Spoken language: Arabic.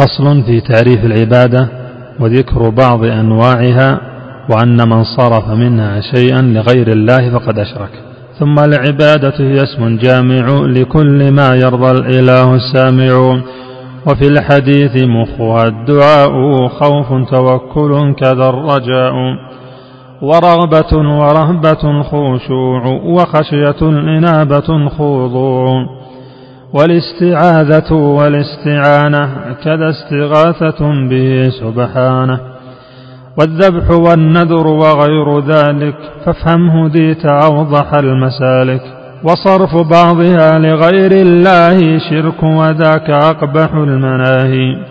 فصل في تعريف العبادة وذكر بعض أنواعها وأن من صرف منها شيئا لغير الله فقد أشرك. ثم العبادة هي اسم جامع لكل ما يرضى الإله السامع. وفي الحديث مخها الدعاء خوف توكل كذا الرجاء. ورغبة ورهبة خشوع وخشية إنابة خضوع والاستعاذة والاستعانة كذا استغاثة به سبحانه. والذبح والنذر وغير ذلك فافهم هديت أوضح المسالك. وصرف بعضها لغير الله شرك وذاك أقبح المناهي.